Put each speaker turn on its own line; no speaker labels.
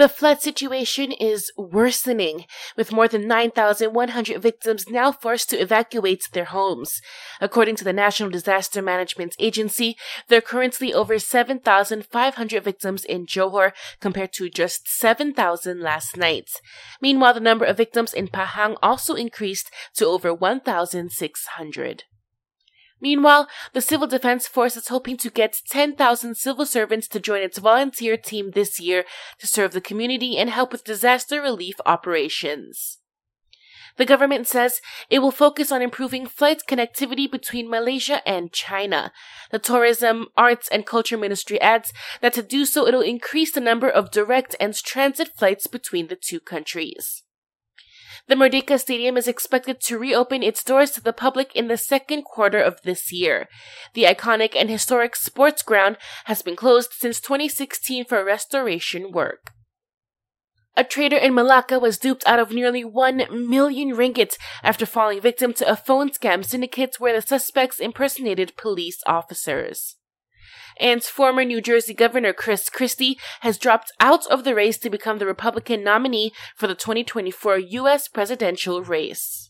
The flood situation is worsening, with more than 9,100 victims now forced to evacuate their homes. According to the National Disaster Management Agency, there are currently over 7,500 victims in Johor compared to just 7,000 last night. Meanwhile, the number of victims in Pahang also increased to over 1,600. Meanwhile, the Civil Defense Force is hoping to get 10,000 civil servants to join its volunteer team this year to serve the community and help with disaster relief operations. The government says it will focus on improving flight connectivity between Malaysia and China. The Tourism, Arts and Culture Ministry adds that to do so, it'll increase the number of direct and transit flights between the two countries. The Merdeka Stadium is expected to reopen its doors to the public in the second quarter of this year. The iconic and historic sports ground has been closed since 2016 for restoration work. A trader in Malacca was duped out of nearly 1 million ringgit after falling victim to a phone scam syndicate where the suspects impersonated police officers and former New Jersey Governor Chris Christie has dropped out of the race to become the Republican nominee for the 2024 U.S. presidential race.